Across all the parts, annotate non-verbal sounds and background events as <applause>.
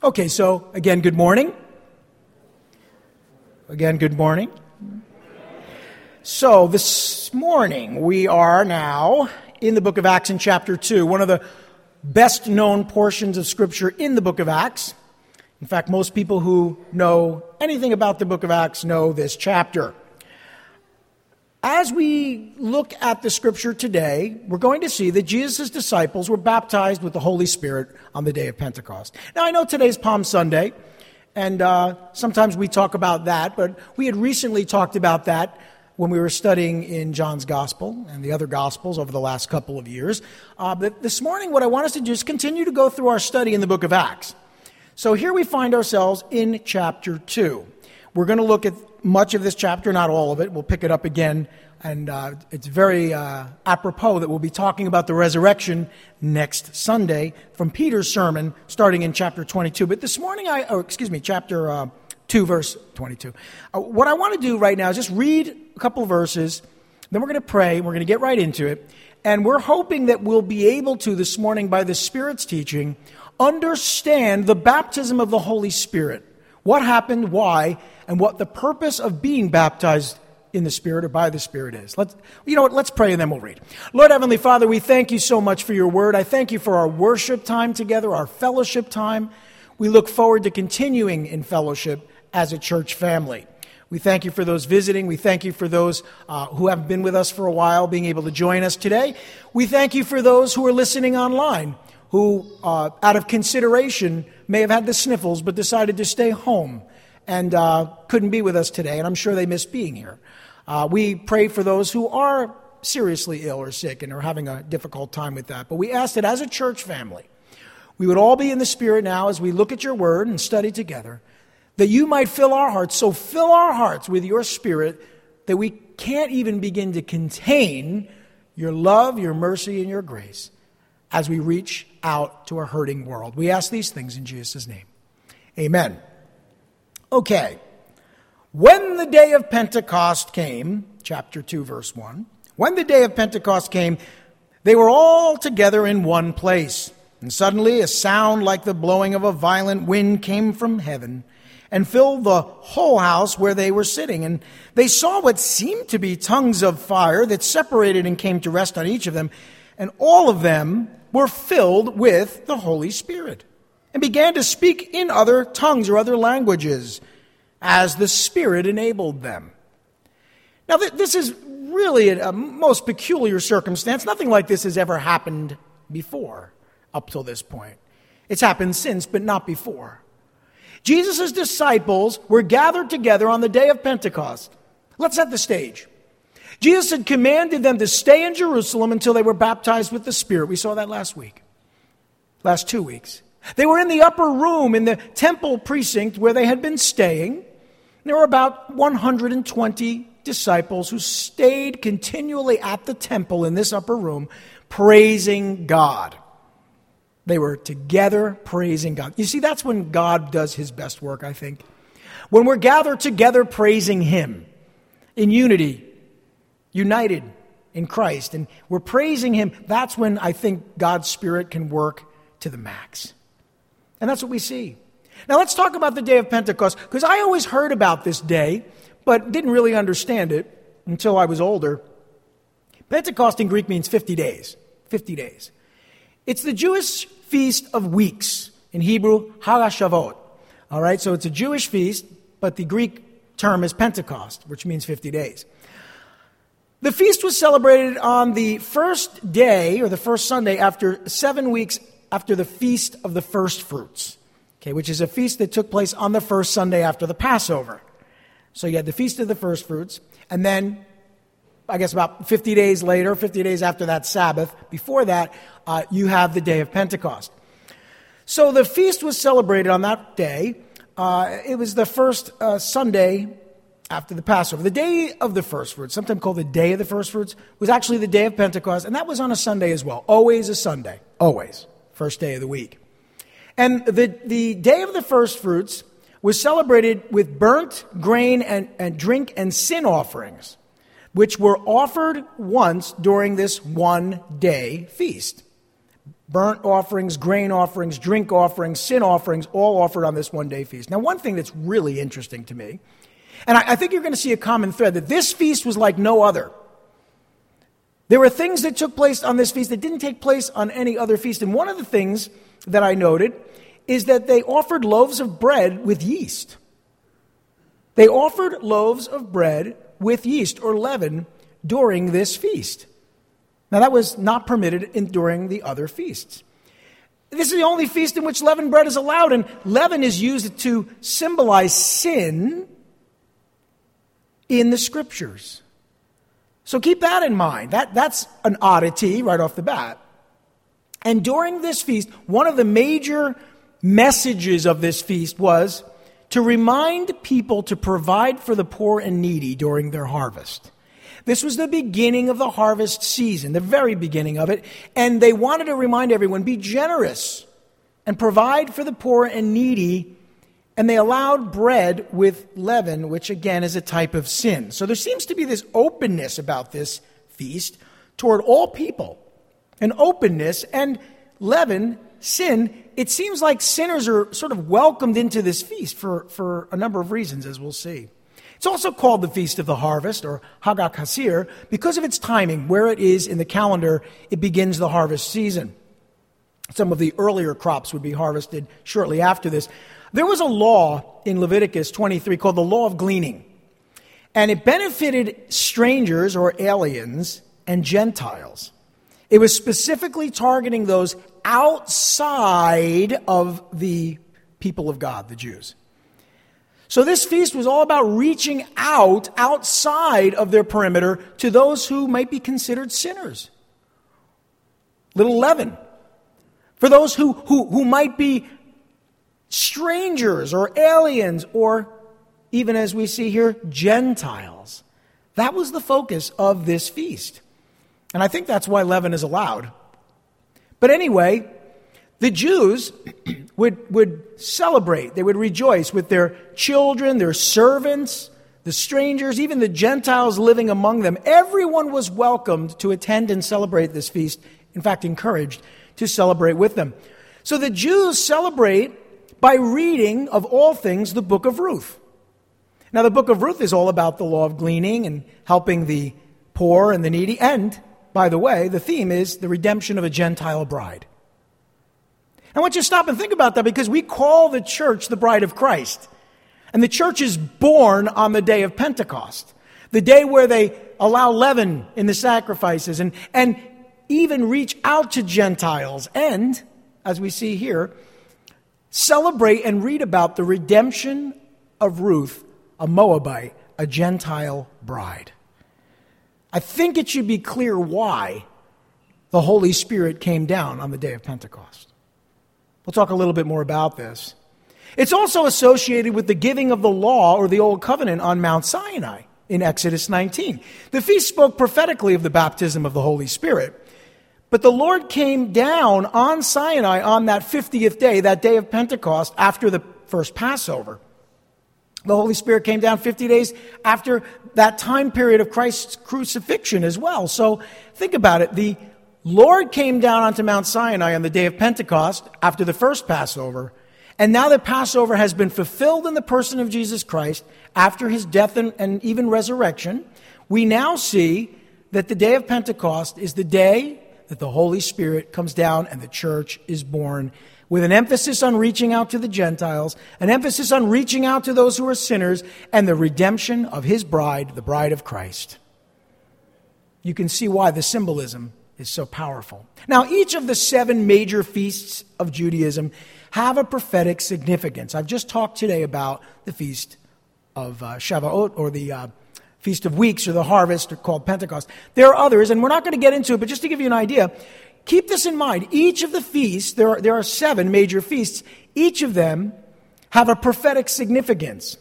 Okay, so again, good morning. Again, good morning. So this morning we are now in the book of Acts in chapter 2, one of the best known portions of Scripture in the book of Acts. In fact, most people who know anything about the book of Acts know this chapter. As we look at the scripture today, we're going to see that Jesus' disciples were baptized with the Holy Spirit on the day of Pentecost. Now, I know today's Palm Sunday, and uh, sometimes we talk about that, but we had recently talked about that when we were studying in John's Gospel and the other Gospels over the last couple of years. Uh, but this morning, what I want us to do is continue to go through our study in the book of Acts. So here we find ourselves in chapter 2. We're going to look at much of this chapter, not all of it. We'll pick it up again. And uh, it's very uh, apropos that we'll be talking about the resurrection next Sunday from Peter's sermon, starting in chapter 22. But this morning, I, oh, excuse me, chapter uh, 2, verse 22. Uh, what I want to do right now is just read a couple verses, then we're going to pray, and we're going to get right into it. And we're hoping that we'll be able to, this morning, by the Spirit's teaching, understand the baptism of the Holy Spirit. What happened, why, and what the purpose of being baptized in the Spirit or by the Spirit is. Let's, you know what? Let's pray and then we'll read. Lord Heavenly Father, we thank you so much for your word. I thank you for our worship time together, our fellowship time. We look forward to continuing in fellowship as a church family. We thank you for those visiting. We thank you for those uh, who have been with us for a while, being able to join us today. We thank you for those who are listening online, who, uh, out of consideration, may have had the sniffles but decided to stay home and uh, couldn't be with us today, and I'm sure they miss being here. Uh, we pray for those who are seriously ill or sick and are having a difficult time with that. But we ask that as a church family, we would all be in the Spirit now as we look at your word and study together, that you might fill our hearts. So fill our hearts with your Spirit that we can't even begin to contain your love, your mercy, and your grace as we reach out to a hurting world. We ask these things in Jesus' name. Amen. Okay. When the day of Pentecost came, chapter 2, verse 1, when the day of Pentecost came, they were all together in one place. And suddenly a sound like the blowing of a violent wind came from heaven and filled the whole house where they were sitting. And they saw what seemed to be tongues of fire that separated and came to rest on each of them. And all of them were filled with the Holy Spirit and began to speak in other tongues or other languages as the Spirit enabled them. Now, th- this is really a, a most peculiar circumstance. Nothing like this has ever happened before up till this point. It's happened since, but not before. Jesus' disciples were gathered together on the day of Pentecost. Let's set the stage. Jesus had commanded them to stay in Jerusalem until they were baptized with the Spirit. We saw that last week, last two weeks. They were in the upper room in the temple precinct where they had been staying. There were about 120 disciples who stayed continually at the temple in this upper room, praising God. They were together praising God. You see, that's when God does his best work, I think. When we're gathered together praising Him in unity, united in Christ, and we're praising Him, that's when I think God's Spirit can work to the max. And that's what we see. Now let's talk about the day of Pentecost, because I always heard about this day, but didn't really understand it until I was older. Pentecost in Greek means 50 days. 50 days. It's the Jewish feast of weeks. In Hebrew, Hag HaShavuot. All right, so it's a Jewish feast, but the Greek term is Pentecost, which means 50 days. The feast was celebrated on the first day, or the first Sunday, after seven weeks after the feast of the first fruits, okay, which is a feast that took place on the first Sunday after the Passover. So you had the feast of the first fruits, and then I guess about 50 days later, 50 days after that Sabbath, before that, uh, you have the day of Pentecost. So the feast was celebrated on that day. Uh, it was the first uh, Sunday after the Passover. The day of the first fruits, sometimes called the day of the first fruits, was actually the day of Pentecost, and that was on a Sunday as well. Always a Sunday. Always first day of the week. And the, the day of the first fruits was celebrated with burnt grain and, and drink and sin offerings, which were offered once during this one day feast. burnt offerings, grain offerings, drink offerings, sin offerings, all offered on this one day feast. Now, one thing that's really interesting to me, and I, I think you're going to see a common thread, that this feast was like no other. There were things that took place on this feast that didn't take place on any other feast. And one of the things that I noted is that they offered loaves of bread with yeast. They offered loaves of bread with yeast or leaven during this feast. Now, that was not permitted in, during the other feasts. This is the only feast in which leavened bread is allowed, and leaven is used to symbolize sin in the scriptures. So keep that in mind. That, that's an oddity right off the bat. And during this feast, one of the major messages of this feast was to remind people to provide for the poor and needy during their harvest. This was the beginning of the harvest season, the very beginning of it. And they wanted to remind everyone be generous and provide for the poor and needy. And they allowed bread with leaven, which again is a type of sin. So there seems to be this openness about this feast toward all people. An openness and leaven, sin, it seems like sinners are sort of welcomed into this feast for, for a number of reasons, as we'll see. It's also called the Feast of the Harvest, or Hagak Hasir, because of its timing, where it is in the calendar, it begins the harvest season. Some of the earlier crops would be harvested shortly after this. There was a law in Leviticus 23 called the Law of Gleaning, and it benefited strangers or aliens and Gentiles. It was specifically targeting those outside of the people of God, the Jews. So this feast was all about reaching out outside of their perimeter to those who might be considered sinners. Little leaven. For those who, who, who might be strangers or aliens or even as we see here, Gentiles. That was the focus of this feast. And I think that's why leaven is allowed. But anyway, the Jews <clears throat> would, would celebrate, they would rejoice with their children, their servants, the strangers, even the Gentiles living among them. Everyone was welcomed to attend and celebrate this feast, in fact, encouraged to celebrate with them. So the Jews celebrate by reading, of all things, the book of Ruth. Now, the book of Ruth is all about the law of gleaning and helping the poor and the needy. And, by the way, the theme is the redemption of a Gentile bride. I want you to stop and think about that because we call the church the bride of Christ. And the church is born on the day of Pentecost, the day where they allow leaven in the sacrifices and, and even reach out to Gentiles and, as we see here, celebrate and read about the redemption of Ruth, a Moabite, a Gentile bride. I think it should be clear why the Holy Spirit came down on the day of Pentecost. We'll talk a little bit more about this. It's also associated with the giving of the law or the Old Covenant on Mount Sinai in Exodus 19. The feast spoke prophetically of the baptism of the Holy Spirit. But the Lord came down on Sinai on that 50th day, that day of Pentecost, after the first Passover. The Holy Spirit came down 50 days after that time period of Christ's crucifixion as well. So think about it. The Lord came down onto Mount Sinai on the day of Pentecost after the first Passover. And now that Passover has been fulfilled in the person of Jesus Christ after his death and, and even resurrection, we now see that the day of Pentecost is the day that the Holy Spirit comes down and the church is born with an emphasis on reaching out to the Gentiles, an emphasis on reaching out to those who are sinners, and the redemption of his bride, the bride of Christ. You can see why the symbolism is so powerful. Now, each of the seven major feasts of Judaism have a prophetic significance. I've just talked today about the feast of uh, Shavuot or the uh, Feast of Weeks or the harvest are called Pentecost. There are others, and we're not going to get into it, but just to give you an idea, keep this in mind. Each of the feasts, there are, there are seven major feasts, each of them have a prophetic significance.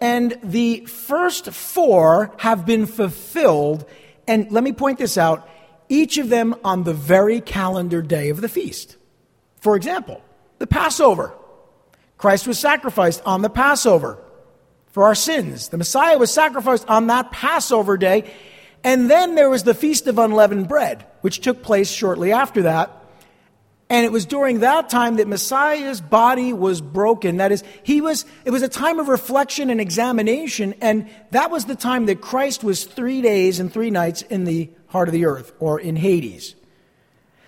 And the first four have been fulfilled. And let me point this out each of them on the very calendar day of the feast. For example, the Passover. Christ was sacrificed on the Passover for our sins. The Messiah was sacrificed on that Passover day. And then there was the Feast of Unleavened Bread, which took place shortly after that. And it was during that time that Messiah's body was broken. That is, he was, it was a time of reflection and examination. And that was the time that Christ was three days and three nights in the heart of the earth or in Hades.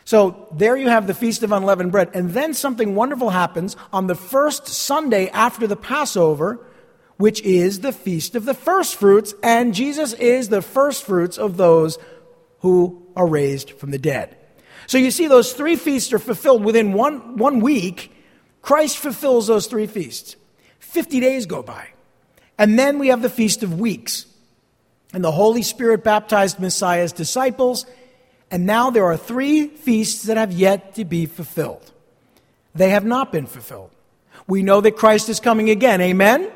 So there you have the Feast of Unleavened Bread. And then something wonderful happens on the first Sunday after the Passover, which is the Feast of the First Fruits. And Jesus is the first fruits of those who are raised from the dead. So you see, those three feasts are fulfilled within one, one week. Christ fulfills those three feasts. 50 days go by. And then we have the Feast of Weeks. And the Holy Spirit baptized Messiah's disciples and now there are three feasts that have yet to be fulfilled. They have not been fulfilled. We know that Christ is coming again. Amen?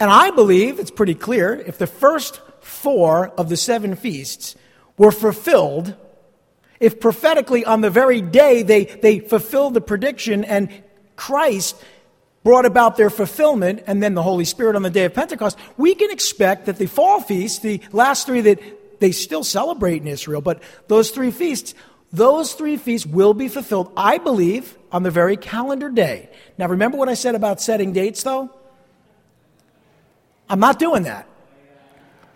And I believe it's pretty clear if the first four of the seven feasts were fulfilled, if prophetically on the very day they, they fulfilled the prediction and Christ brought about their fulfillment, and then the Holy Spirit on the day of Pentecost, we can expect that the fall feast, the last three that they still celebrate in Israel, but those three feasts, those three feasts will be fulfilled, I believe, on the very calendar day. Now, remember what I said about setting dates, though? I'm not doing that.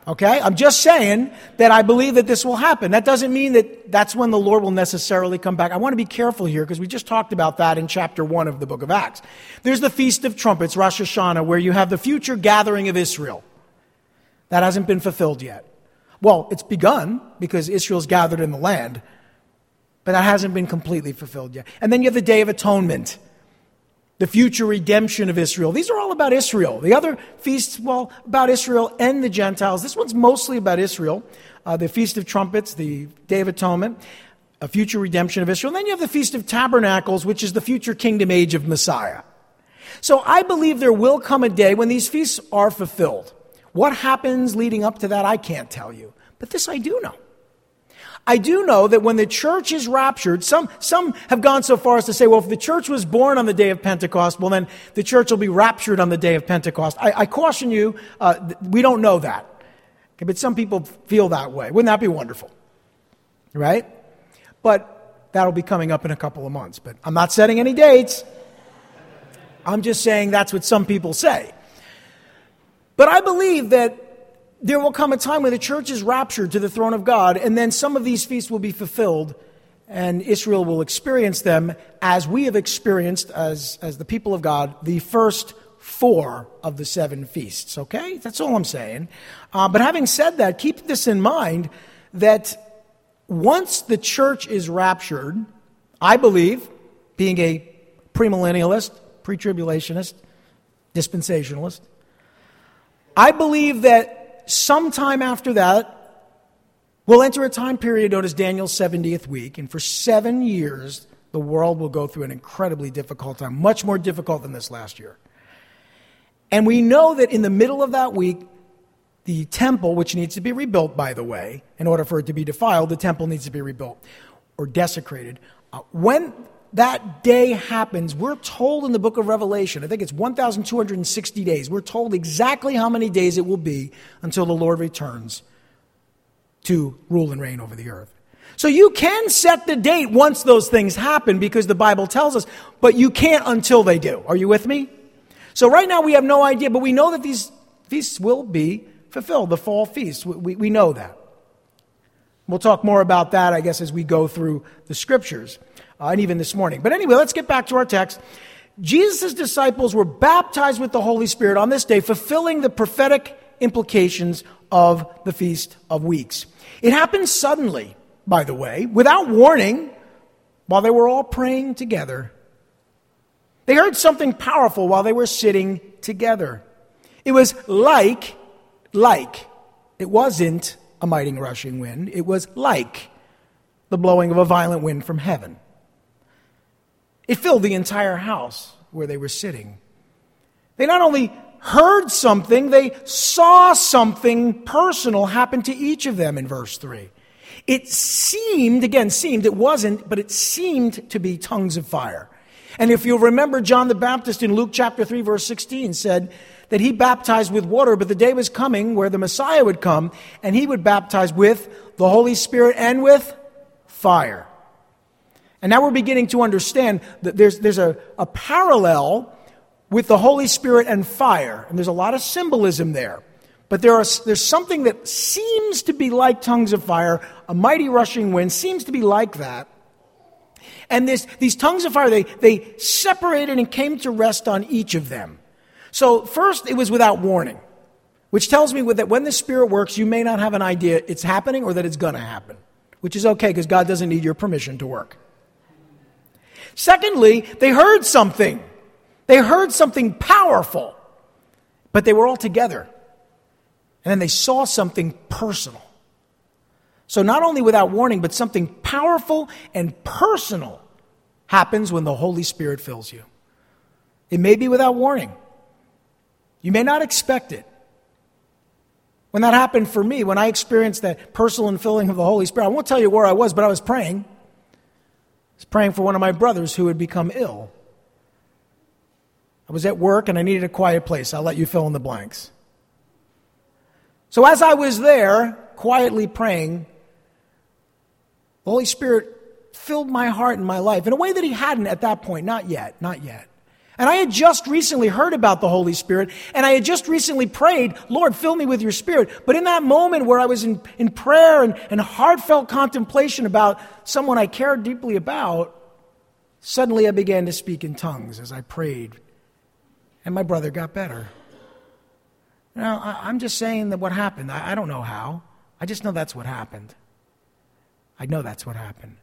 Okay? I'm just saying that I believe that this will happen. That doesn't mean that that's when the Lord will necessarily come back. I want to be careful here because we just talked about that in chapter 1 of the book of Acts. There's the Feast of Trumpets, Rosh Hashanah, where you have the future gathering of Israel. That hasn't been fulfilled yet. Well, it's begun because Israel's gathered in the land, but that hasn't been completely fulfilled yet. And then you have the Day of Atonement, the future redemption of Israel. These are all about Israel. The other feasts, well, about Israel and the Gentiles. This one's mostly about Israel. Uh, the Feast of Trumpets, the Day of Atonement, a future redemption of Israel. And then you have the Feast of Tabernacles, which is the future kingdom age of Messiah. So I believe there will come a day when these feasts are fulfilled. What happens leading up to that, I can't tell you. But this I do know. I do know that when the church is raptured, some, some have gone so far as to say, well, if the church was born on the day of Pentecost, well, then the church will be raptured on the day of Pentecost. I, I caution you, uh, we don't know that. Okay, but some people feel that way. Wouldn't that be wonderful? Right? But that'll be coming up in a couple of months. But I'm not setting any dates. I'm just saying that's what some people say. But I believe that there will come a time when the church is raptured to the throne of God, and then some of these feasts will be fulfilled, and Israel will experience them as we have experienced, as, as the people of God, the first four of the seven feasts. Okay? That's all I'm saying. Uh, but having said that, keep this in mind that once the church is raptured, I believe, being a premillennialist, pre tribulationist, dispensationalist, I believe that sometime after that, we'll enter a time period known as Daniel's 70th week, and for seven years, the world will go through an incredibly difficult time, much more difficult than this last year. And we know that in the middle of that week, the temple, which needs to be rebuilt, by the way, in order for it to be defiled, the temple needs to be rebuilt or desecrated. Uh, when that day happens, we're told in the book of Revelation, I think it's 1,260 days, we're told exactly how many days it will be until the Lord returns to rule and reign over the earth. So you can set the date once those things happen because the Bible tells us, but you can't until they do. Are you with me? So right now we have no idea, but we know that these feasts will be fulfilled, the fall feast. We, we know that. We'll talk more about that, I guess, as we go through the scriptures uh, and even this morning. But anyway, let's get back to our text. Jesus' disciples were baptized with the Holy Spirit on this day, fulfilling the prophetic implications of the Feast of Weeks. It happened suddenly, by the way, without warning, while they were all praying together. They heard something powerful while they were sitting together. It was like, like, it wasn't a mighty rushing wind, it was like the blowing of a violent wind from heaven. It filled the entire house where they were sitting. They not only heard something, they saw something personal happen to each of them in verse 3. It seemed, again, seemed, it wasn't, but it seemed to be tongues of fire. And if you'll remember, John the Baptist in Luke chapter 3, verse 16 said that he baptized with water, but the day was coming where the Messiah would come and he would baptize with the Holy Spirit and with fire. And now we're beginning to understand that there's, there's a, a parallel with the Holy Spirit and fire. And there's a lot of symbolism there. But there are, there's something that seems to be like tongues of fire, a mighty rushing wind seems to be like that. And this, these tongues of fire, they, they separated and came to rest on each of them. So, first, it was without warning, which tells me that when the Spirit works, you may not have an idea it's happening or that it's going to happen, which is okay because God doesn't need your permission to work. Secondly, they heard something. They heard something powerful, but they were all together. And then they saw something personal. So, not only without warning, but something powerful and personal happens when the Holy Spirit fills you. It may be without warning. You may not expect it. When that happened for me, when I experienced that personal infilling of the Holy Spirit, I won't tell you where I was, but I was praying. Praying for one of my brothers who had become ill. I was at work and I needed a quiet place. I'll let you fill in the blanks. So as I was there, quietly praying, the Holy Spirit filled my heart and my life in a way that He hadn't at that point. Not yet, not yet. And I had just recently heard about the Holy Spirit, and I had just recently prayed, Lord, fill me with your Spirit. But in that moment where I was in, in prayer and, and heartfelt contemplation about someone I cared deeply about, suddenly I began to speak in tongues as I prayed, and my brother got better. Now, I, am just saying that what happened. I, I don't know how. I just know that's what happened. I know that's what happened.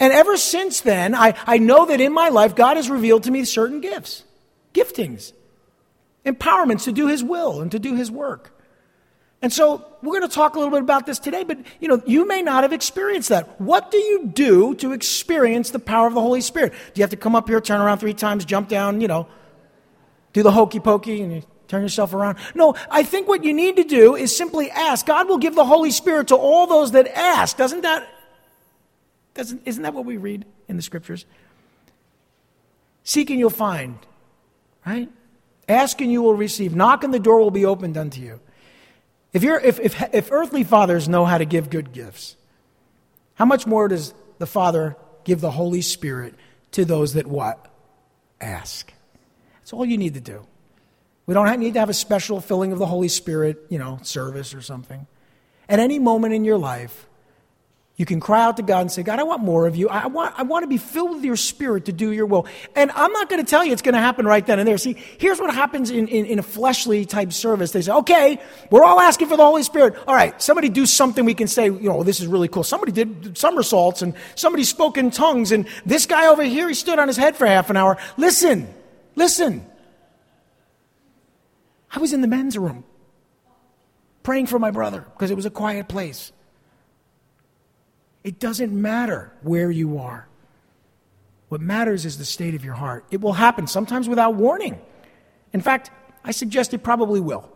And ever since then, I, I know that in my life, God has revealed to me certain gifts, giftings, empowerments to do His will and to do His work. And so we're going to talk a little bit about this today, but you know, you may not have experienced that. What do you do to experience the power of the Holy Spirit? Do you have to come up here, turn around three times, jump down, you know, do the hokey pokey and you turn yourself around? No, I think what you need to do is simply ask. God will give the Holy Spirit to all those that ask. Doesn't that doesn't, isn't that what we read in the scriptures? Seek and you'll find, right? Ask and you will receive. Knock and the door will be opened unto you. If, you're, if, if, if earthly fathers know how to give good gifts, how much more does the Father give the Holy Spirit to those that what? Ask. That's all you need to do. We don't have, need to have a special filling of the Holy Spirit, you know, service or something. At any moment in your life, you can cry out to God and say, God, I want more of you. I want, I want to be filled with your spirit to do your will. And I'm not going to tell you it's going to happen right then and there. See, here's what happens in, in, in, a fleshly type service. They say, okay, we're all asking for the Holy Spirit. All right, somebody do something we can say, you know, this is really cool. Somebody did somersaults and somebody spoke in tongues and this guy over here, he stood on his head for half an hour. Listen, listen. I was in the men's room praying for my brother because it was a quiet place. It doesn't matter where you are. What matters is the state of your heart. It will happen, sometimes without warning. In fact, I suggest it probably will.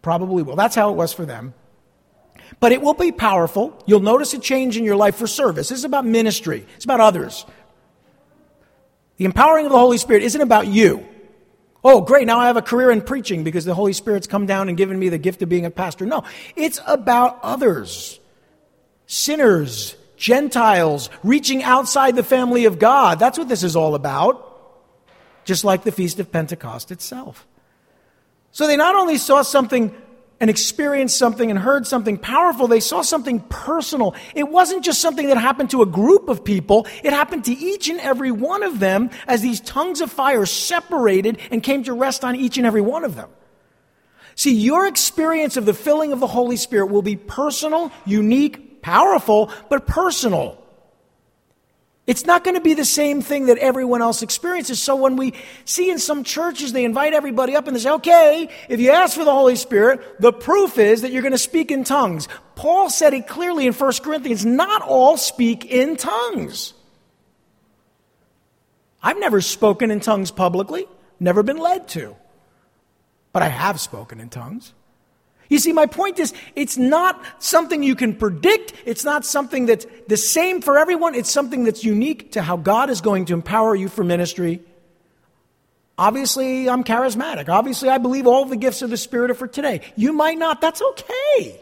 Probably will. That's how it was for them. But it will be powerful. You'll notice a change in your life for service. This is about ministry, it's about others. The empowering of the Holy Spirit isn't about you. Oh, great, now I have a career in preaching because the Holy Spirit's come down and given me the gift of being a pastor. No, it's about others sinners, Gentiles, reaching outside the family of God. That's what this is all about. Just like the Feast of Pentecost itself. So they not only saw something and experienced something and heard something powerful, they saw something personal. It wasn't just something that happened to a group of people, it happened to each and every one of them as these tongues of fire separated and came to rest on each and every one of them. See, your experience of the filling of the Holy Spirit will be personal, unique, powerful, but personal. It's not going to be the same thing that everyone else experiences. So when we see in some churches, they invite everybody up and they say, okay, if you ask for the Holy Spirit, the proof is that you're going to speak in tongues. Paul said it clearly in 1 Corinthians, not all speak in tongues. I've never spoken in tongues publicly, never been led to, but I have spoken in tongues. You see, my point is, it's not something you can predict. It's not something that's the same for everyone. It's something that's unique to how God is going to empower you for ministry. Obviously, I'm charismatic. Obviously, I believe all the gifts of the Spirit are for today. You might not. That's okay.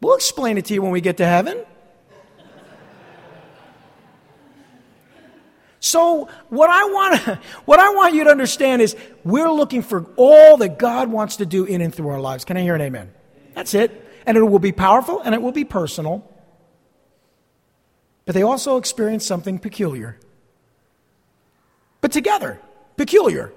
We'll explain it to you when we get to heaven. So what I want <laughs> what I want you to understand is we're looking for all that God wants to do in and through our lives. Can I hear an amen? That's it. And it will be powerful and it will be personal. But they also experience something peculiar. But together, peculiar.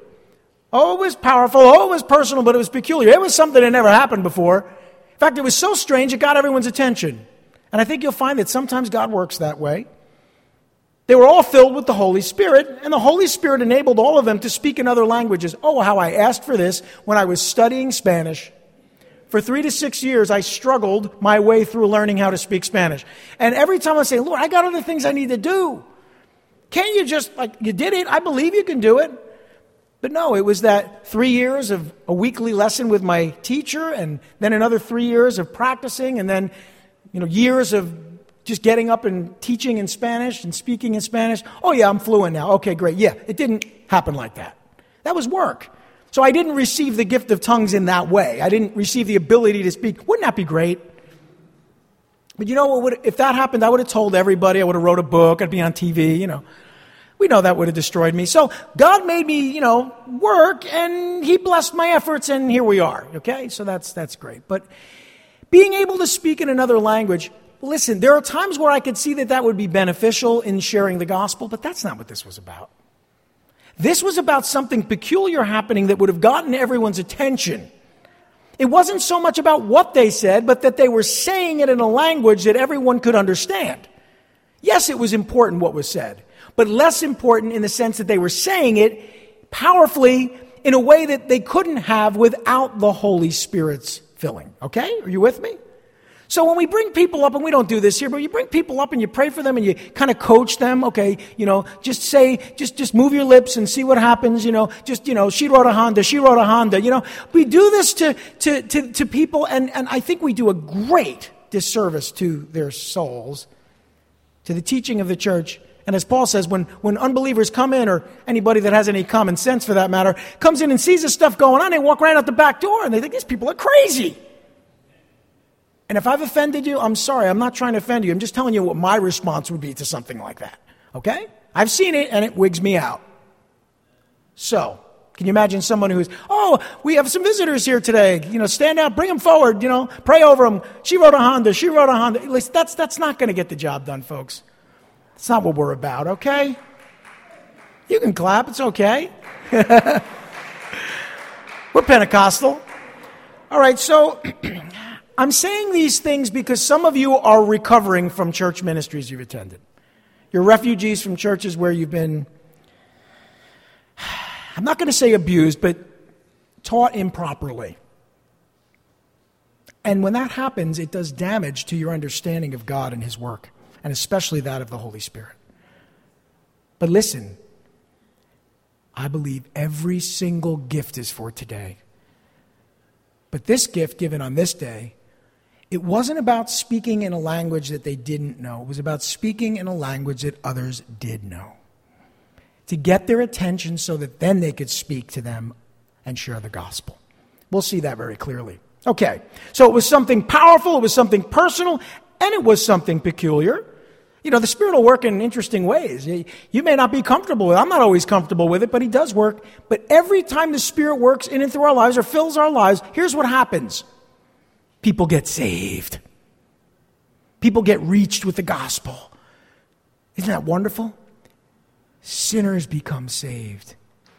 Oh, it was powerful. Oh, it was personal, but it was peculiar. It was something that never happened before. In fact, it was so strange it got everyone's attention. And I think you'll find that sometimes God works that way. They were all filled with the Holy Spirit, and the Holy Spirit enabled all of them to speak in other languages. Oh, how I asked for this when I was studying Spanish. For three to six years, I struggled my way through learning how to speak Spanish. And every time I say, Lord, I got other things I need to do. Can't you just, like, you did it? I believe you can do it. But no, it was that three years of a weekly lesson with my teacher, and then another three years of practicing, and then, you know, years of just getting up and teaching in Spanish and speaking in Spanish. Oh, yeah, I'm fluent now. Okay, great. Yeah, it didn't happen like that. That was work. So I didn't receive the gift of tongues in that way. I didn't receive the ability to speak. Wouldn't that be great? But you know what? Would, if that happened, I would have told everybody. I would have wrote a book. I'd be on TV. You know, we know that would have destroyed me. So God made me, you know, work, and He blessed my efforts, and here we are. Okay, so that's that's great. But being able to speak in another language listen, there are times where I could see that that would be beneficial in sharing the gospel, but that's not what this was about. This was about something peculiar happening that would have gotten everyone's attention. It wasn't so much about what they said, but that they were saying it in a language that everyone could understand. Yes, it was important what was said, but less important in the sense that they were saying it powerfully in a way that they couldn't have without the Holy Spirit's filling. Okay? Are you with me? So when we bring people up, and we don't do this here, but you bring people up and you pray for them and you kind of coach them, okay, you know, just say, just, just move your lips and see what happens, you know, just, you know, she wrote a Honda, she wrote a Honda, you know. We do this to, to, to, to people, and, and I think we do a great disservice to their souls, to the teaching of the church. And as Paul says, when, when unbelievers come in, or anybody that has any common sense for that matter, comes in and sees this stuff going on, they walk right out the back door and they think these people are crazy. And if I've offended you, I'm sorry. I'm not trying to offend you. I'm just telling you what my response would be to something like that. Okay? I've seen it and it wigs me out. So, can you imagine someone who's, oh, we have some visitors here today. You know, stand out, bring them forward, you know, pray over them. She wrote a Honda, she wrote a Honda. At least that's, that's not going to get the job done, folks. That's not what we're about, okay? You can clap, it's okay. <laughs> we're Pentecostal. All right, so <clears throat> I'm saying these things because some of you are recovering from church ministries you've attended. You're refugees from churches where you've been, <sighs> I'm not going to say abused, but taught improperly. And when that happens, it does damage to your understanding of God and His work, and especially that of the Holy Spirit. But listen, I believe every single gift is for today. But this gift given on this day it wasn't about speaking in a language that they didn't know, it was about speaking in a language that others did know. To get their attention so that then they could speak to them and share the gospel. We'll see that very clearly. Okay, so it was something powerful, it was something personal, and it was something peculiar. You know, the Spirit will work in interesting ways. You may not be comfortable with it. I'm not always comfortable with it, but He does work. But every time the Spirit works in and through our lives or fills our lives, here's what happens people get saved. People get reached with the gospel. Isn't that wonderful? Sinners become saved.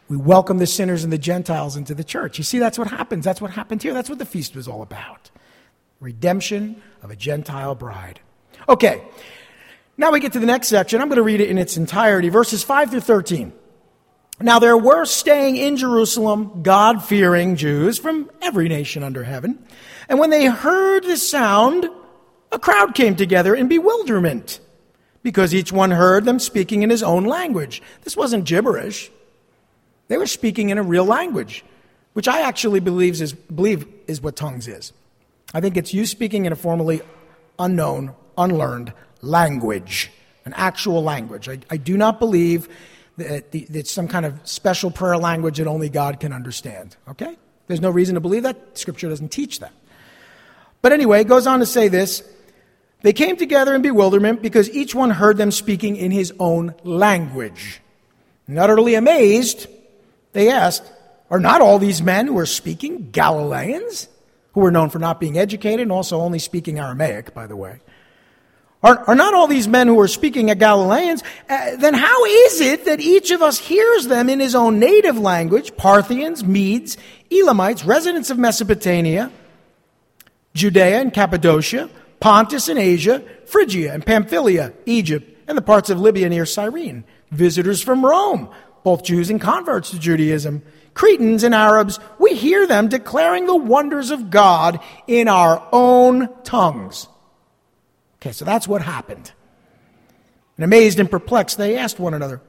We welcome the sinners and the Gentiles into the church. You see, that's what happens. That's what happened here. That's what the feast was all about redemption of a Gentile bride. Okay, now we get to the next section. I'm going to read it in its entirety, verses 5 through 13. Now, there were staying in Jerusalem God fearing Jews from every nation under heaven. And when they heard the sound, a crowd came together in bewilderment because each one heard them speaking in his own language. This wasn't gibberish, they were speaking in a real language, which I actually believes is, believe is what tongues is. I think it's you speaking in a formerly unknown, unlearned language, an actual language. I, I do not believe that it's some kind of special prayer language that only God can understand. Okay? There's no reason to believe that. Scripture doesn't teach that. But anyway, it goes on to say this. They came together in bewilderment because each one heard them speaking in his own language. And utterly amazed, they asked, Are not all these men who are speaking Galileans? Who were known for not being educated and also only speaking Aramaic, by the way. Are, are not all these men who are speaking at Galileans? Uh, then how is it that each of us hears them in his own native language Parthians, Medes, Elamites, residents of Mesopotamia, Judea and Cappadocia, Pontus and Asia, Phrygia and Pamphylia, Egypt, and the parts of Libya near Cyrene, visitors from Rome, both Jews and converts to Judaism, Cretans and Arabs, we hear them declaring the wonders of God in our own tongues. Okay, so that's what happened. And amazed and perplexed, they asked one another,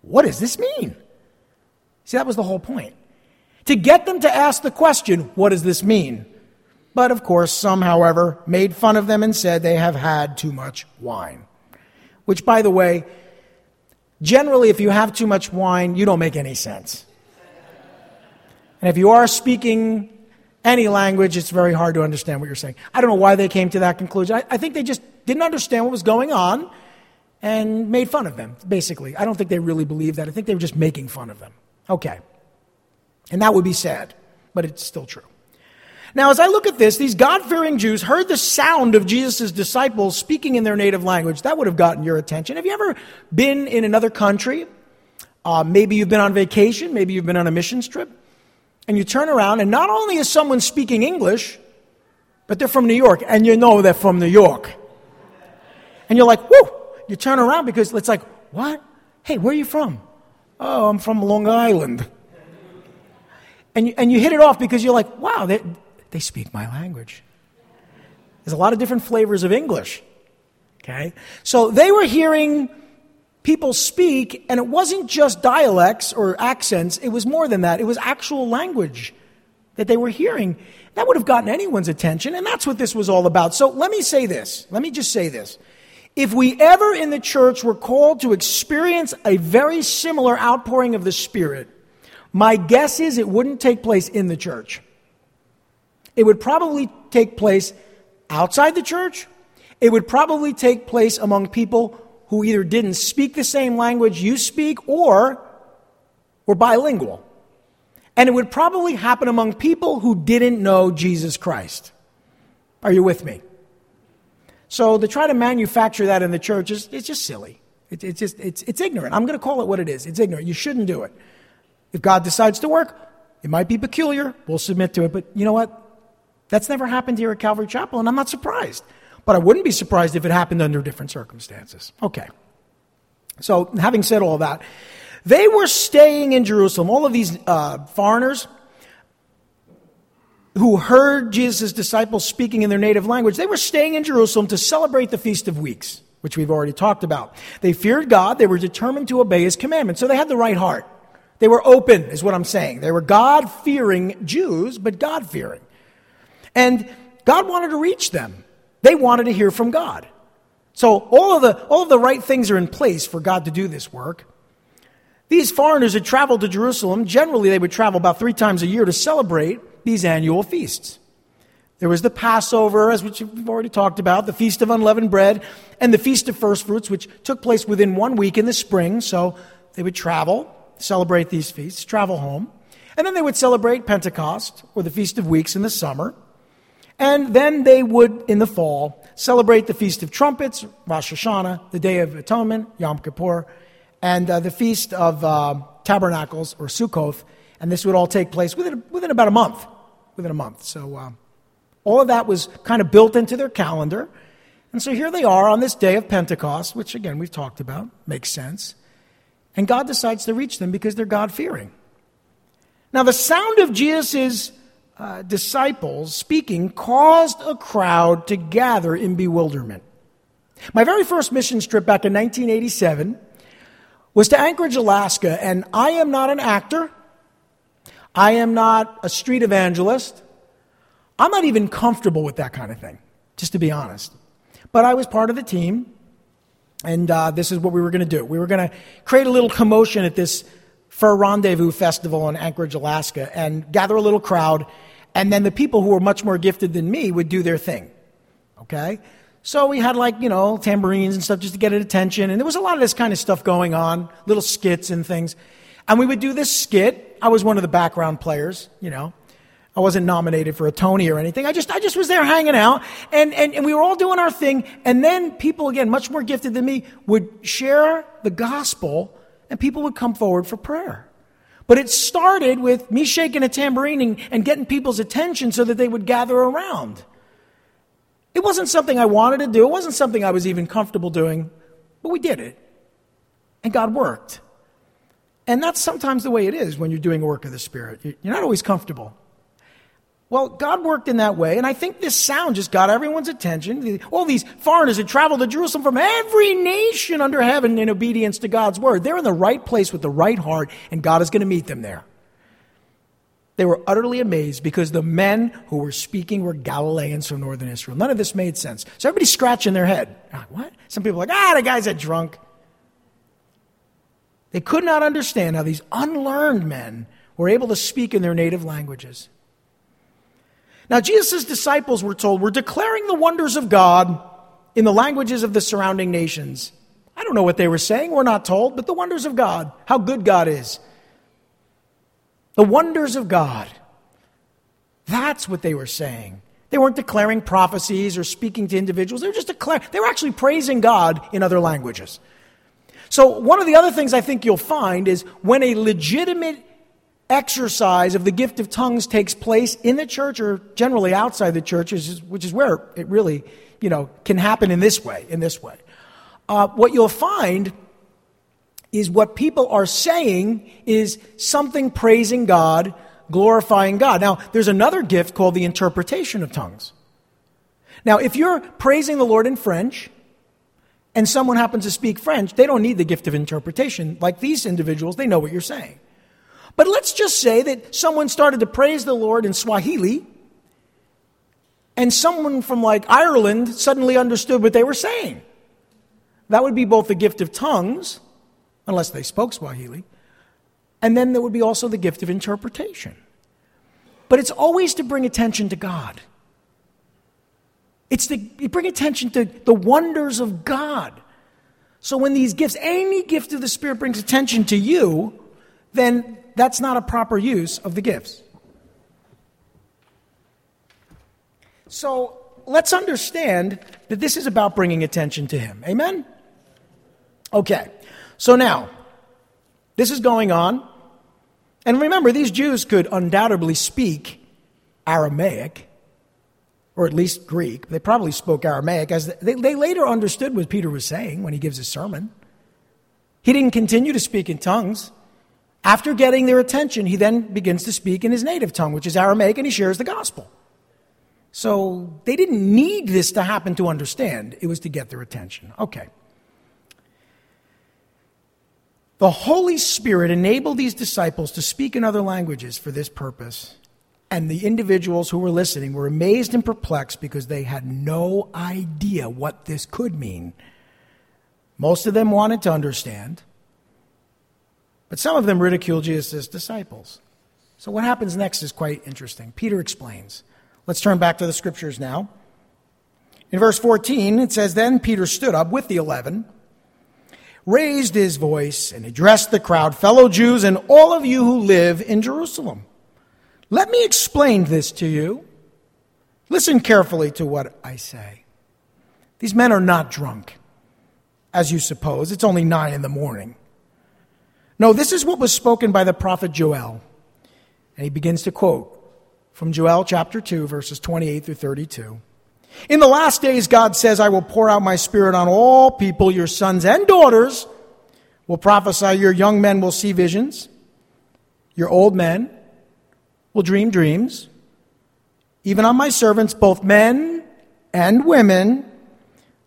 What does this mean? See, that was the whole point. To get them to ask the question, What does this mean? But of course, some, however, made fun of them and said they have had too much wine. Which, by the way, generally, if you have too much wine, you don't make any sense. And if you are speaking any language, it's very hard to understand what you're saying. I don't know why they came to that conclusion. I, I, think they just didn't understand what was going on and made fun of them, basically. I don't think they really believed that. I think they were just making fun of them. Okay. And that would be sad, but it's still true. Now, as I look at this, these God fearing Jews heard the sound of Jesus' disciples speaking in their native language. That would have gotten your attention. Have you ever been in another country? Uh, maybe you've been on vacation, maybe you've been on a missions trip and you turn around, and not only is someone speaking English, but they're from New York, and you know they're from New York. And you're like, whoo! You turn around because it's like, what? Hey, where are you from? Oh, I'm from Long Island. And you, and you hit it off because you're like, wow, they, they speak my language. There's a lot of different flavors of English. Okay? So they were hearing people speak, and it wasn't just dialects or accents, it was more than that. It was actual language that they were hearing. That would have gotten anyone's attention, and that's what this was all about. So let me say this. Let me just say this. If we ever in the church were called to experience a very similar outpouring of the Spirit, my guess is it wouldn't take place in the church. It would probably take place outside the church. It would probably take place among people who either didn't speak the same language you speak or were bilingual. And it would probably happen among people who didn't know Jesus Christ. Are you with me? So to try to manufacture that in the church is it's just silly. It, it's just it's, it's ignorant. I'm going to call it what it is. It's ignorant. You shouldn't do it. If God decides to work, it might be peculiar. We'll submit to it. But you know what? That's never happened here at Calvary Chapel, and I'm not surprised. But I wouldn't be surprised if it happened under different circumstances. Okay. So, having said all that, they were staying in Jerusalem. All of these uh, foreigners who heard Jesus' disciples speaking in their native language, they were staying in Jerusalem to celebrate the Feast of Weeks, which we've already talked about. They feared God, they were determined to obey his commandments, so they had the right heart. They were open, is what I'm saying. They were God fearing Jews, but God fearing. And God wanted to reach them. They wanted to hear from God. So all of the, all of the right things are in place for God to do this work. These foreigners had traveled to Jerusalem. Generally, they would travel about three times a year to celebrate these annual feasts. There was the Passover, as we've already talked about, the Feast of Unleavened Bread, and the Feast of First Fruits, which took place within one week in the spring. So they would travel, celebrate these feasts, travel home. And then they would celebrate Pentecost, or the Feast of Weeks in the summer. And then they would, in the fall, celebrate the Feast of Trumpets, Rosh Hashanah, the Day of Atonement, Yom Kippur, and uh, the Feast of uh, Tabernacles, or Sukkoth. And this would all take place within, within about a month. Within a month. So uh, all of that was kind of built into their calendar. And so here they are on this day of Pentecost, which again we've talked about, makes sense. And God decides to reach them because they're God fearing. Now, the sound of Jesus' uh, disciples speaking caused a crowd to gather in bewilderment. My very first mission trip back in 1987 was to Anchorage, Alaska, and I am not an actor. I am not a street evangelist. I'm not even comfortable with that kind of thing, just to be honest. But I was part of the team, and uh, this is what we were going to do. We were going to create a little commotion at this Fur Rendezvous Festival in Anchorage, Alaska, and gather a little crowd and then the people who were much more gifted than me would do their thing. Okay? So we had like, you know, tambourines and stuff just to get attention. And there was a lot of this kind of stuff going on, little skits and things. And we would do this skit. I was one of the background players, you know. I wasn't nominated for a Tony or anything. I just, I just was there hanging out and, and, and we were all doing our thing. And then people, again, much more gifted than me, would share the gospel and people would come forward for prayer. But it started with me shaking a tambourine and, and getting people's attention so that they would gather around. It wasn't something I wanted to do. It wasn't something I was even comfortable doing, but we did it. And God worked. And that's sometimes the way it is when you're doing work of the Spirit. You're not always comfortable. Well, God worked in that way, and I think this sound just got everyone's attention. All these foreigners had traveled to Jerusalem from every nation under heaven in obedience to God's word. They're in the right place with the right heart, and God is going to meet them there. They were utterly amazed because the men who were speaking were Galileans from northern Israel. None of this made sense. So everybody's scratching their head. Like, what? Some people are like, ah, the guy's a drunk. They could not understand how these unlearned men were able to speak in their native languages. Now, Jesus' disciples, were told, were declaring the wonders of God in the languages of the surrounding nations. I don't know what they were saying, we're not told, but the wonders of God, how good God is. The wonders of God. That's what they were saying. They weren't declaring prophecies or speaking to individuals. They were just declaring, they were actually praising God in other languages. So, one of the other things I think you'll find is when a legitimate exercise of the gift of tongues takes place in the church or generally outside the church, which is where it really, you know, can happen in this way, in this way. Uh, what you'll find is what people are saying is something praising God, glorifying God. Now, there's another gift called the interpretation of tongues. Now, if you're praising the Lord in French, and someone happens to speak French, they don't need the gift of interpretation. Like these individuals, they know what you're saying. But let's just say that someone started to praise the Lord in Swahili, and someone from like Ireland suddenly understood what they were saying. That would be both the gift of tongues, unless they spoke Swahili, and then there would be also the gift of interpretation. But it's always to bring attention to God. It's to bring attention to the wonders of God. So when these gifts, any gift of the Spirit brings attention to you, then that's not a proper use of the gifts. So let's understand that this is about bringing attention to Him. Amen? Okay, so now, this is going on. And remember, these Jews could undoubtedly speak Aramaic, or at least Greek. They probably spoke Aramaic, as they, they later understood what Peter was saying when he gives his sermon. He didn't continue to speak in tongues. After getting their attention, he then begins to speak in his native tongue, which is Aramaic, and he shares the gospel. So they didn't need this to happen to understand, it was to get their attention. Okay. The Holy Spirit enabled these disciples to speak in other languages for this purpose. And the individuals who were listening were amazed and perplexed because they had no idea what this could mean. Most of them wanted to understand. But some of them ridiculed Jesus' disciples. So what happens next is quite interesting. Peter explains. Let's turn back to the scriptures now. In verse 14, it says, Then Peter stood up with the eleven, raised his voice, and addressed the crowd, Fellow Jews, and all of you who live in Jerusalem. Let me explain this to you. Listen carefully to what I say. These men are not drunk, as you suppose. It's only nine in the morning. No, this is what was spoken by the prophet Joel. And he begins to quote from Joel chapter 2, verses 28 through 32. In the last days, God says, I will pour out my spirit on all people. Your sons and daughters will prophesy. Your young men will see visions. Your old men will dream dreams. Even on my servants, both men and women,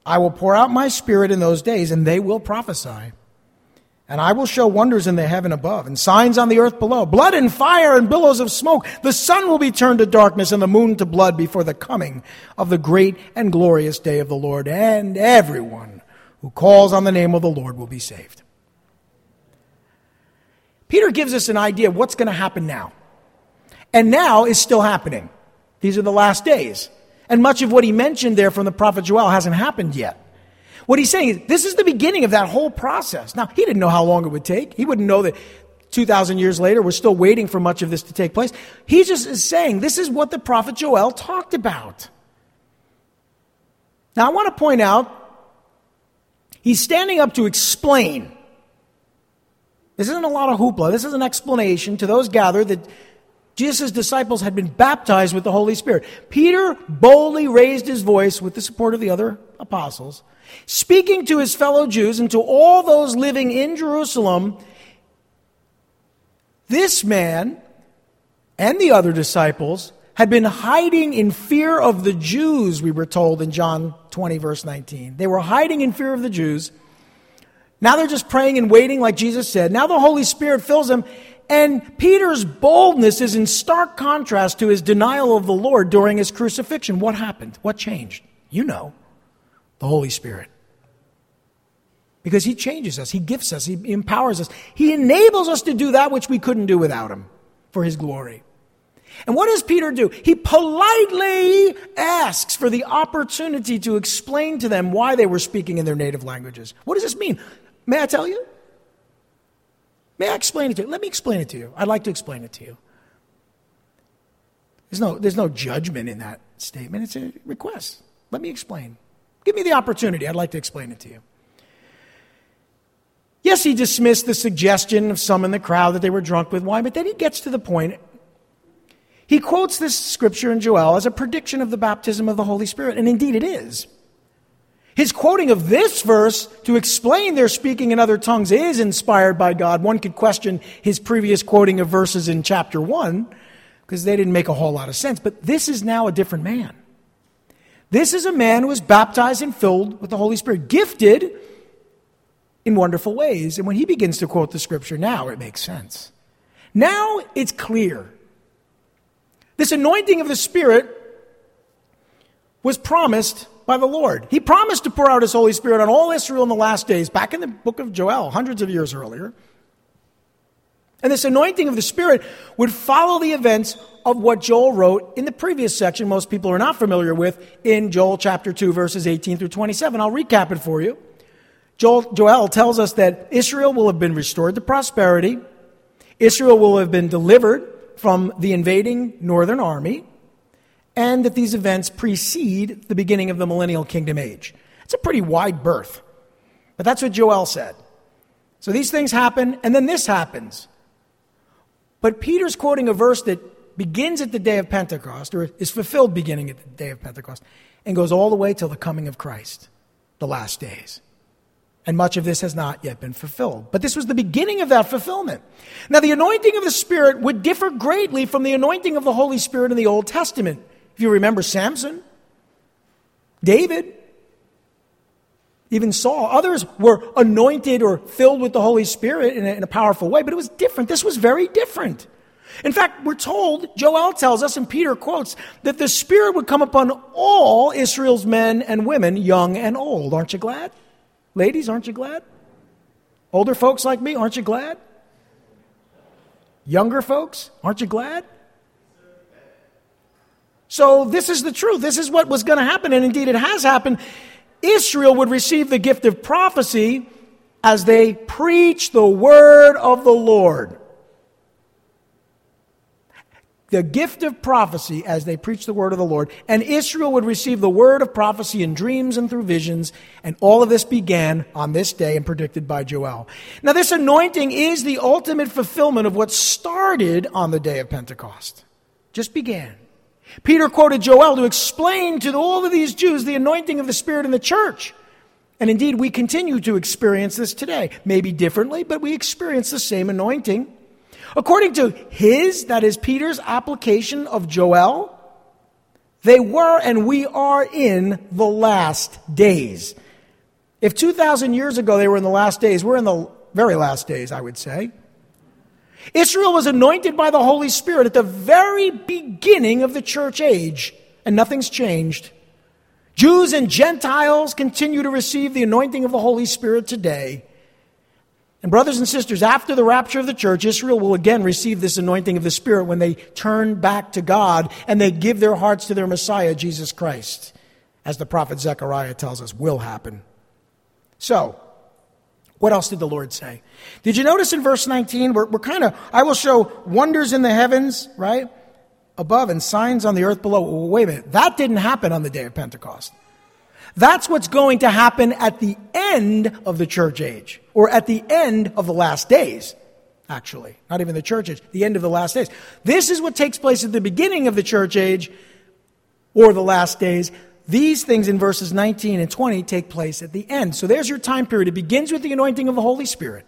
I will pour out my spirit in those days, and they will prophesy. And I will show wonders in the heaven above and signs on the earth below blood and fire and billows of smoke. The sun will be turned to darkness and the moon to blood before the coming of the great and glorious day of the Lord. And everyone who calls on the name of the Lord will be saved. Peter gives us an idea of what's going to happen now. And now is still happening. These are the last days. And much of what he mentioned there from the prophet Joel hasn't happened yet. What he's saying is this is the beginning of that whole process. Now, he didn't know how long it would take. He wouldn't know that 2,000 years later, we're still waiting for much of this to take place. He just is saying this is what the prophet Joel talked about. Now, I want to point out, he's standing up to explain. This isn't a lot of hoopla. This is an explanation to those gathered that Jesus' disciples had been baptized with the Holy Spirit. Peter boldly raised his voice with the support of the other apostles, speaking to his fellow Jews and to all those living in Jerusalem. This man and the other disciples had been hiding in fear of the Jews, we were told in John 20, verse 19. They were hiding in fear of the Jews. Now they're just praying and waiting, like Jesus said. Now the Holy Spirit fills them. And Peter's boldness is in stark contrast to his denial of the Lord during his crucifixion. What happened? What changed? You know, the Holy Spirit. Because he changes us, he gifts us, he empowers us, he enables us to do that which we couldn't do without him for his glory. And what does Peter do? He politely asks for the opportunity to explain to them why they were speaking in their native languages. What does this mean? May I tell you? May I explain it to you? Let me explain it to you. I'd like to explain it to you. There's no, there's no judgment in that statement, it's a request. Let me explain. Give me the opportunity. I'd like to explain it to you. Yes, he dismissed the suggestion of some in the crowd that they were drunk with wine, but then he gets to the point he quotes this scripture in Joel as a prediction of the baptism of the Holy Spirit, and indeed it is. His quoting of this verse to explain their speaking in other tongues is inspired by God. One could question his previous quoting of verses in chapter 1 because they didn't make a whole lot of sense. But this is now a different man. This is a man who was baptized and filled with the Holy Spirit, gifted in wonderful ways. And when he begins to quote the scripture now, it makes sense. Now it's clear this anointing of the Spirit was promised by the Lord. He promised to pour out His Holy Spirit on all Israel in the last days, back in the book of Joel, hundreds of years earlier. And this anointing of the Spirit would follow the events of what Joel wrote in the previous section, most people are not familiar with, in Joel chapter 2, verses 18 through 27. I'll recap it for you. Joel, Joel tells us that Israel will have been restored to prosperity, Israel will have been delivered from the invading northern army, and that these events precede the beginning of the millennial kingdom age. It's a pretty wide berth. But that's what Joel said. So these things happen, and then this happens. But Peter's quoting a verse that begins at the day of Pentecost, or is fulfilled beginning at the day of Pentecost, and goes all the way till the coming of Christ, the last days. And much of this has not yet been fulfilled. But this was the beginning of that fulfillment. Now, the anointing of the Spirit would differ greatly from the anointing of the Holy Spirit in the Old Testament. You remember Samson, David, even Saul, others were anointed or filled with the Holy Spirit in a, in a powerful way, but it was different. This was very different. In fact, we're told, Joel tells us, and Peter quotes, that the Spirit would come upon all Israel's men and women, young and old. Aren't you glad? Ladies, aren't you glad? Older folks like me, aren't you glad? Younger folks, aren't you glad? So, this is the truth. This is what was going to happen, and indeed it has happened. Israel would receive the gift of prophecy as they preach the word of the Lord the gift of prophecy as they preach the word of the Lord. And Israel would receive the word of prophecy in dreams and through visions. And all of this began on this day and predicted by Joel. Now, this anointing is the ultimate fulfillment of what started on the day of Pentecost. Just began. Peter quoted Joel to explain to all of these Jews the anointing of the Spirit in the church. And indeed, we continue to experience this today. Maybe differently, but we experience the same anointing According to his, that is Peter's application of Joel, they were and we are in the last days. If 2,000 years ago they were in the last days, we're in the very last days, I would say. Israel was anointed by the Holy Spirit at the very beginning of the church age, and nothing's changed. Jews and Gentiles continue to receive the anointing of the Holy Spirit today. And, brothers and sisters, after the rapture of the church, Israel will again receive this anointing of the Spirit when they turn back to God and they give their hearts to their Messiah, Jesus Christ, as the prophet Zechariah tells us will happen. So, what else did the Lord say? Did you notice in verse 19, we're, we're kind of, I will show wonders in the heavens, right? Above and signs on the earth below. Well, wait a minute. That didn't happen on the day of Pentecost. That's what's going to happen at the end of the church age, or at the end of the last days, actually. Not even the church age, the end of the last days. This is what takes place at the beginning of the church age, or the last days. These things in verses 19 and 20 take place at the end. So there's your time period. It begins with the anointing of the Holy Spirit,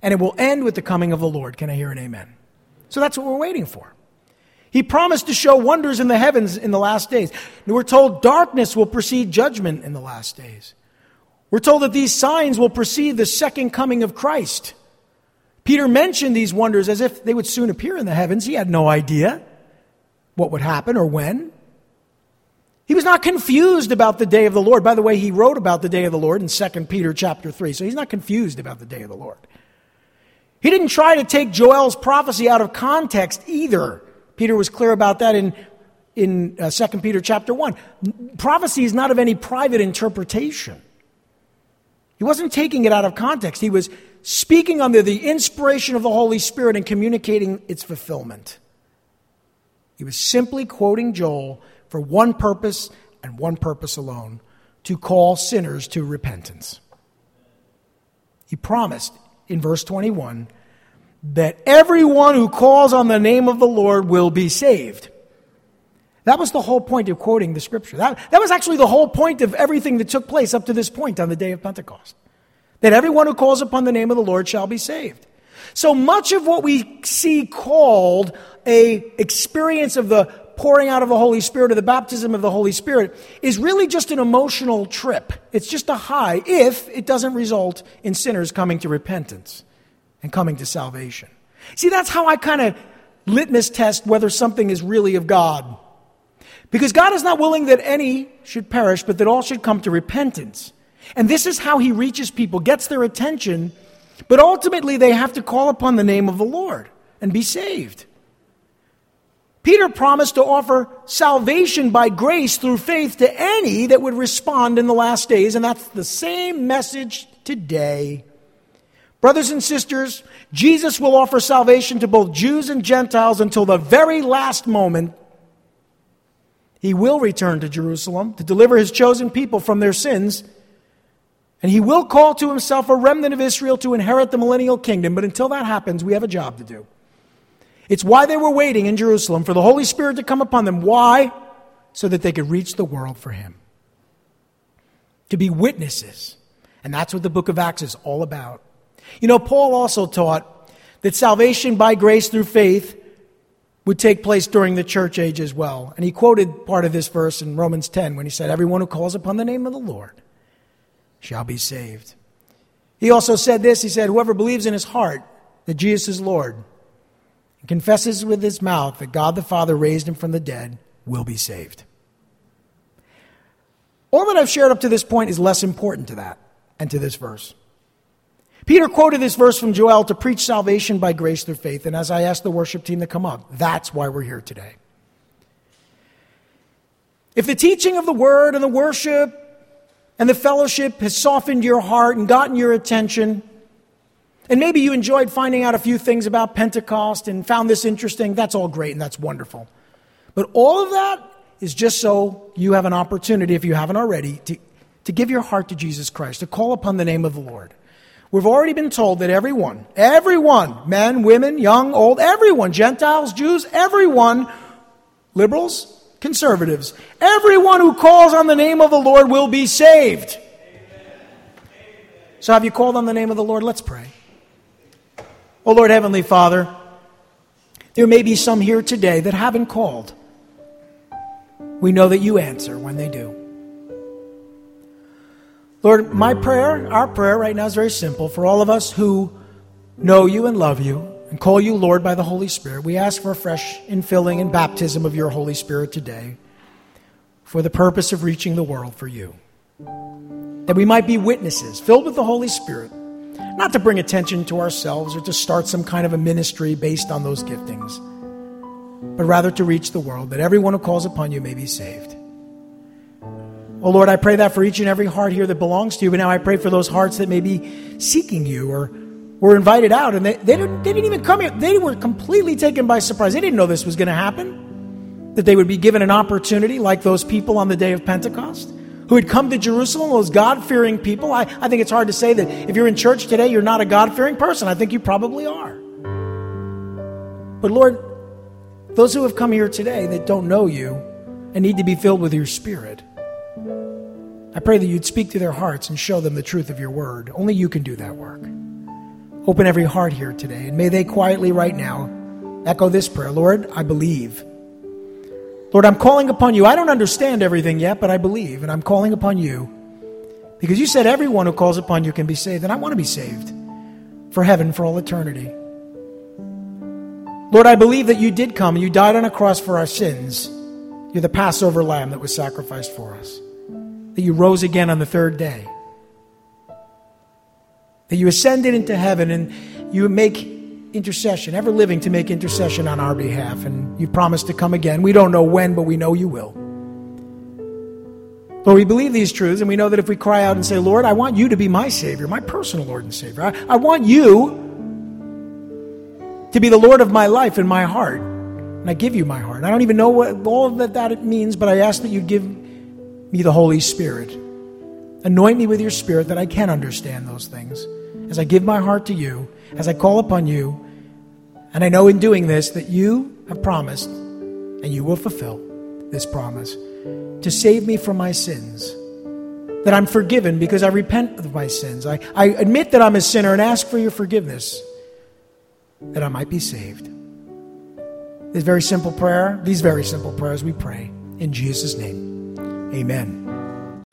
and it will end with the coming of the Lord. Can I hear an amen? So that's what we're waiting for. He promised to show wonders in the heavens in the last days. We're told darkness will precede judgment in the last days. We're told that these signs will precede the second coming of Christ. Peter mentioned these wonders as if they would soon appear in the heavens. He had no idea what would happen or when. He was not confused about the day of the Lord. By the way, he wrote about the day of the Lord in 2 Peter chapter 3, so he's not confused about the day of the Lord. He didn't try to take Joel's prophecy out of context either. Peter was clear about that in, in uh, 2 Peter chapter 1. Prophecy is not of any private interpretation. He wasn't taking it out of context. He was speaking under the inspiration of the Holy Spirit and communicating its fulfillment. He was simply quoting Joel for one purpose and one purpose alone to call sinners to repentance. He promised in verse 21 that everyone who calls on the name of the Lord will be saved. That was the whole point of quoting the scripture. That, that was actually the whole point of everything that took place up to this point on the day of Pentecost. That everyone who calls upon the name of the Lord shall be saved. So much of what we see called a experience of the pouring out of the Holy Spirit or the baptism of the Holy Spirit is really just an emotional trip. It's just a high if it doesn't result in sinners coming to repentance and coming to salvation. See, that's how I kind of litmus test whether something is really of God. Because God is not willing that any should perish, but that all should come to repentance. And this is how He reaches people, gets their attention, but ultimately they have to call upon the name of the Lord and be saved. Peter promised to offer salvation by grace through faith to any that would respond in the last days, and that's the same message today. Brothers and sisters, Jesus will offer salvation to both Jews and Gentiles until the very last moment. He will return to Jerusalem to deliver his chosen people from their sins, and he will call to himself a remnant of Israel to inherit the millennial kingdom. But until that happens, we have a job to do. It's why they were waiting in Jerusalem for the Holy Spirit to come upon them. Why? So that they could reach the world for him. To be witnesses. And that's what the book of Acts is all about. You know, Paul also taught that salvation by grace through faith would take place during the church age as well. And he quoted part of this verse in Romans 10 when he said, Everyone who calls upon the name of the Lord shall be saved. He also said this He said, Whoever believes in his heart that Jesus is Lord and confesses with his mouth that God the Father raised him from the dead will be saved. All that I've shared up to this point is less important to that and to this verse. Peter quoted this verse from Joel to preach salvation by grace through faith. And as I asked the worship team to come up, that's why we're here today. If the teaching of the word and the worship and the fellowship has softened your heart and gotten your attention, and maybe you enjoyed finding out a few things about Pentecost and found this interesting, that's all great and that's wonderful. But all of that is just so you have an opportunity, if you haven't already, to, to give your heart to Jesus Christ, to call upon the name of the Lord. We've already been told that everyone, everyone, men, women, young, old, everyone, Gentiles, Jews, everyone, liberals, conservatives, everyone who calls on the name of the Lord will be saved. So have you called on the name of the Lord? Let's pray. Oh Lord Heavenly Father, there may be some here today that haven't called. We know that you answer when they do. Lord, my prayer, our prayer right now is very simple. For all of us who know you and love you and call you Lord by the Holy Spirit, we ask for a fresh infilling and baptism of your Holy Spirit today for the purpose of reaching the world for you. That we might be witnesses filled with the Holy Spirit, not to bring attention to ourselves or to start some kind of a ministry based on those giftings, but rather to reach the world, that everyone who calls upon you may be saved. Oh Lord, I pray that for each and every heart here that belongs to you, but now I pray for those hearts that may be seeking you or were invited out and they, they, didn't, they didn't even come here. They were completely taken by surprise. They didn't know this was going to happen, that they would be given an opportunity like those people on the day of Pentecost who had come to Jerusalem, those God fearing people. I, I think it's hard to say that if you're in church today, you're not a God fearing person. I think you probably are. But Lord, those who have come here today that don't know you and need to be filled with your Spirit, I pray that you'd speak to their hearts and show them the truth of your word. Only you can do that work. Open every heart here today, and may they quietly right now echo this prayer Lord, I believe. Lord, I'm calling upon you. I don't understand everything yet, but I believe, and I'm calling upon you because you said everyone who calls upon you can be saved, and I want to be saved for heaven for all eternity. Lord, I believe that you did come and you died on a cross for our sins. You're the Passover lamb that was sacrificed for us, that you rose again on the third day that you ascended into heaven and you make intercession, ever living to make intercession on our behalf. And you promised to come again. We don't know when, but we know you will. Lord, we believe these truths, and we know that if we cry out and say, Lord, I want you to be my Savior, my personal Lord and Savior, I, I want you to be the Lord of my life and my heart. And I give you my heart. I don't even know what all that, that it means, but I ask that you give me the Holy Spirit. Anoint me with your Spirit that I can understand those things as I give my heart to you, as I call upon you, and I know in doing this that you have promised, and you will fulfill this promise, to save me from my sins. That I'm forgiven because I repent of my sins. I, I admit that I'm a sinner and ask for your forgiveness, that I might be saved. This very simple prayer, these very simple prayers we pray in Jesus' name. Amen.